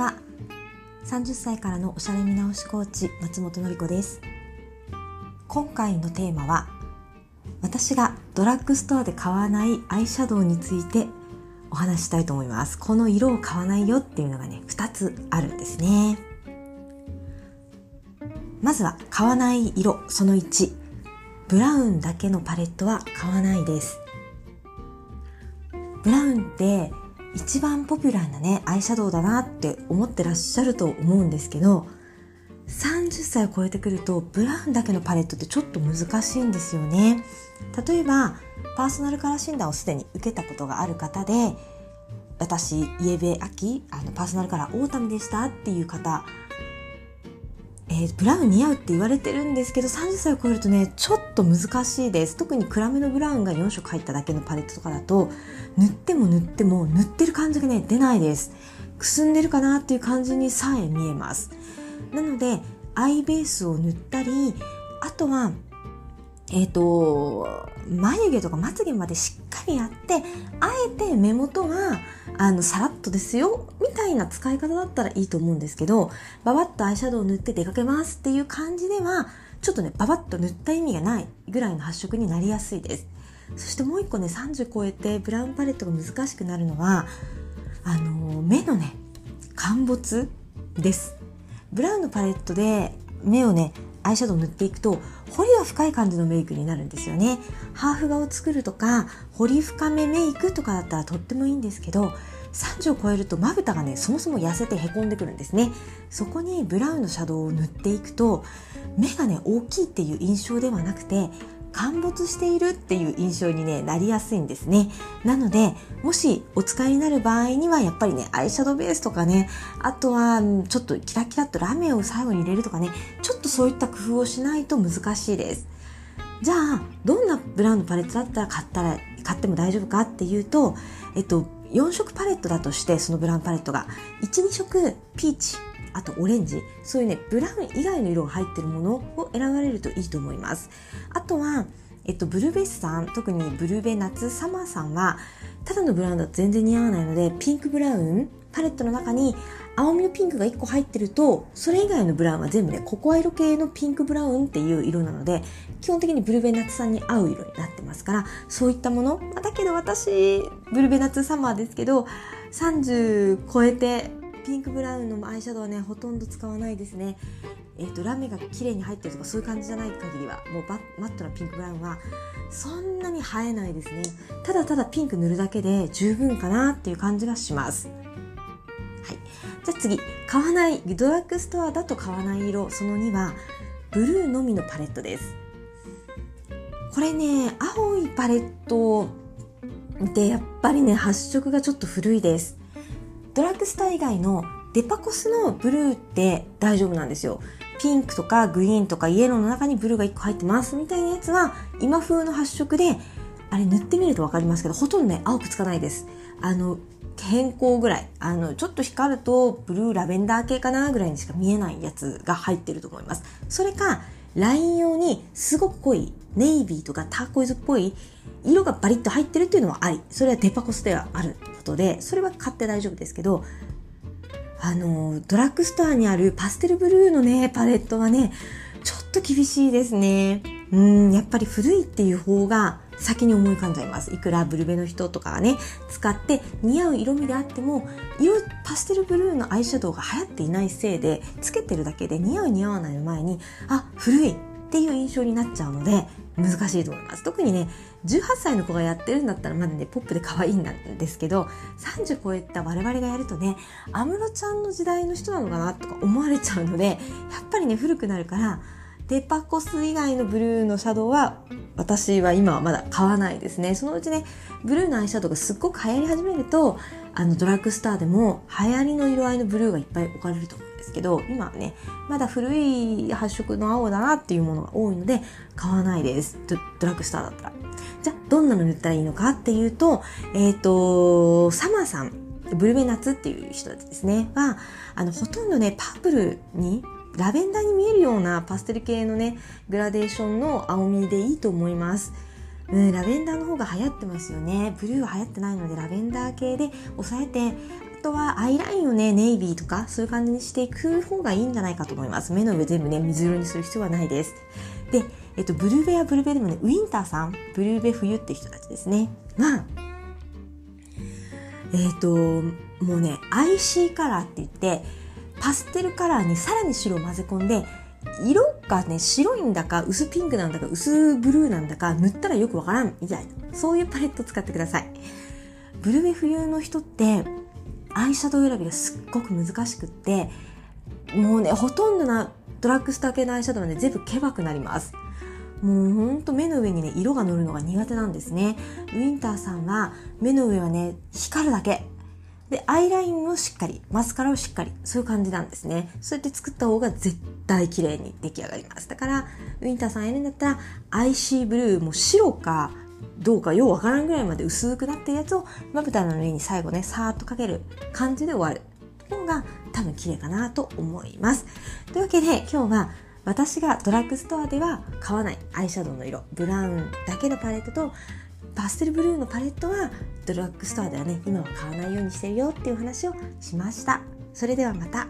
は30歳からのおしゃれ見直しコーチ松本の子です。今回のテーマは私がドラッグストアで買わないアイシャドウについてお話したいと思います。この色を買わないよっていうのがね2つあるんですね。まずは買わない色その1ブラウンだけのパレットは買わないです。ブラウンって一番ポピュラーなねアイシャドウだなって思ってらっしゃると思うんですけど30歳を超えてくるとブラウンだけのパレットってちょっと難しいんですよね。例えばパーソナルカラー診断をすでに受けたことがある方で私イエベ秋あのパーソナルカラーオータムでしたっていう方えー、ブラウン似合うって言われてるんですけど30歳を超えるとねちょっと難しいです。特に暗めのブラウンが4色入っただけのパレットとかだと塗っても塗っても塗ってる感じがね出ないです。くすんでるかなっていう感じにさえ見えます。なのでアイベースを塗ったりあとはえっ、ー、と眉毛とかまつげまでしっかりやってあえて目元はあのさらっとですよみたいな使い方だったらいいと思うんですけどババッとアイシャドウを塗って出かけますっていう感じではちょっとねババッと塗った意味がないぐらいの発色になりやすいです。そしてもう一個ね30超えてブラウンパレットが難しくなるのはあの目のね陥没です。ブラウンのパレットで目をねアイシャドウ塗っていくと彫りが深い感じのメイクになるんですよね。ハーフ顔を作るとか彫り深めメイクとかだったらとってもいいんですけど30を超えるとまぶたがねそもそも痩せてへこんでくるんですね。そこにブラウンのシャドウを塗っていくと目がね大きいっていう印象ではなくて陥没しているっていう印象に、ね、なりやすいんですね。なので、もしお使いになる場合には、やっぱりね、アイシャドウベースとかね、あとは、ちょっとキラキラとラメを最後に入れるとかね、ちょっとそういった工夫をしないと難しいです。じゃあ、どんなブラウンのパレットだったら買ったら、買っても大丈夫かっていうと、えっと、4色パレットだとして、そのブラウンパレットが、1、2色ピーチ、あとオレンジ。そういうねブラウン以外の色が入ってるものを選ばれるといいと思います。あとはえっと、ブルベスさん特にブルベ夏サマーさんはただのブラウンだと全然似合わないのでピンクブラウンパレットの中に青みのピンクが1個入ってるとそれ以外のブラウンは全部ねココア色系のピンクブラウンっていう色なので基本的にブルベナッツさんに合う色になってますからそういったもの。だけど私ブルベナッツサマーですけど30超えてピンクブラウンのアイシャドウはねほとんど使わないですね。えーと、ラメが綺麗に入ってるとかそういう感じじゃない限りはもうバマットなピンクブラウンはそんなに映えないですね。ただただピンク塗るだけで十分かなっていう感じがします。はい。じゃあ次買わないドラッグストアだと買わない色その2はブルーのみのパレットです。これね青いパレットでやっぱりね発色がちょっと古いです。ドラッグストア以外のデパコスのブルーって大丈夫なんですよ。ピンクとかグリーンとかイエローの中にブルーが1個入ってますみたいなやつは今風の発色であれ塗ってみると分かりますけどほとんどね青くつかないです。あの変更ぐらい。あのちょっと光るとブルーラベンダー系かなぐらいにしか見えないやつが入ってると思います。それかライン用にすごく濃いネイビーとかターコイズっぽい色がバリッと入ってるっていうのはあり。それはデパコスではある。ことでそれは買って大丈夫ですけどあのドラッグストアにあるパステルブルーのねパレットはねちょっと厳しいですね。うんやっぱり古いっていう方が先に思い浮かんじゃいます。いくらブルベの人とかがね使って似合う色味であっても色パステルブルーのアイシャドウが流行っていないせいでつけてるだけで似合う似合わないの前にあ古いっていう印象になっちゃうので難しいと思います。特にね18歳の子がやってるんだったらまだねポップで可愛いんですけど30超えた我々がやるとね安室ちゃんの時代の人なのかなとか思われちゃうのでやっぱりね古くなるからデパコス以外のブルーのシャドウは私は今はまだ買わないですね。そのうちねブルーのアイシャドウがすっごく流行り始めるとあのドラッグストアでも流行りの色合いのブルーがいっぱい置かれると。思うですけど今はねまだ古い発色の青だなっていうものが多いので買わないですドラッグストアだったらじゃあどんなの塗ったらいいのかっていうとえっ、ー、とサマーさんブルベナツっていう人たちですねはあのほとんどねパープルにラベンダーに見えるようなパステル系のねグラデーションの青みでいいと思います。うん、ラベンダーの方が流行ってますよね。ブルーは流行ってないのでラベンダー系で抑えてトはアイラインをねネイビーとかそういう感じにしていく方がいいんじゃないかと思います。目の上全部ね水色にする必要はないです。で、えっと、ブルーベやブルベでもねウィンターさんブルーベ冬って人たちですね。まあえっ、ともうね IC カラーって言ってパステルカラーにさらに白を混ぜ込んで色がね白いんだか薄ピンクなんだか薄ブルーなんだか塗ったらよくわからんみたいな。そういうパレット使ってください。ブルベ冬の人ってアイシャドウ選びがすっごく難しくってもうねほとんどなドラッグストア系のアイシャドウはね全部ケバくなります。もうほんと目の上にね色が乗るのが苦手なんですね。ウィンターさんは目の上はね光るだけ。でアイラインをしっかりマスカラをしっかりそういう感じなんですね。そうやって作った方が絶対綺麗に出来上がります。だからウィンターさんやるんだったらアイシーブルーも白かどうかようわからんぐらいまで薄くなってるやつをまぶたの上に最後ねさーっとかける感じで終わる。方が多分綺麗かなと思います。というわけで今日は私がドラッグストアでは買わないアイシャドウの色。ブラウンだけのパレットとパステルブルーのパレットはドラッグストアではね今は買わないようにしてるよっていう話をしました。それではまた。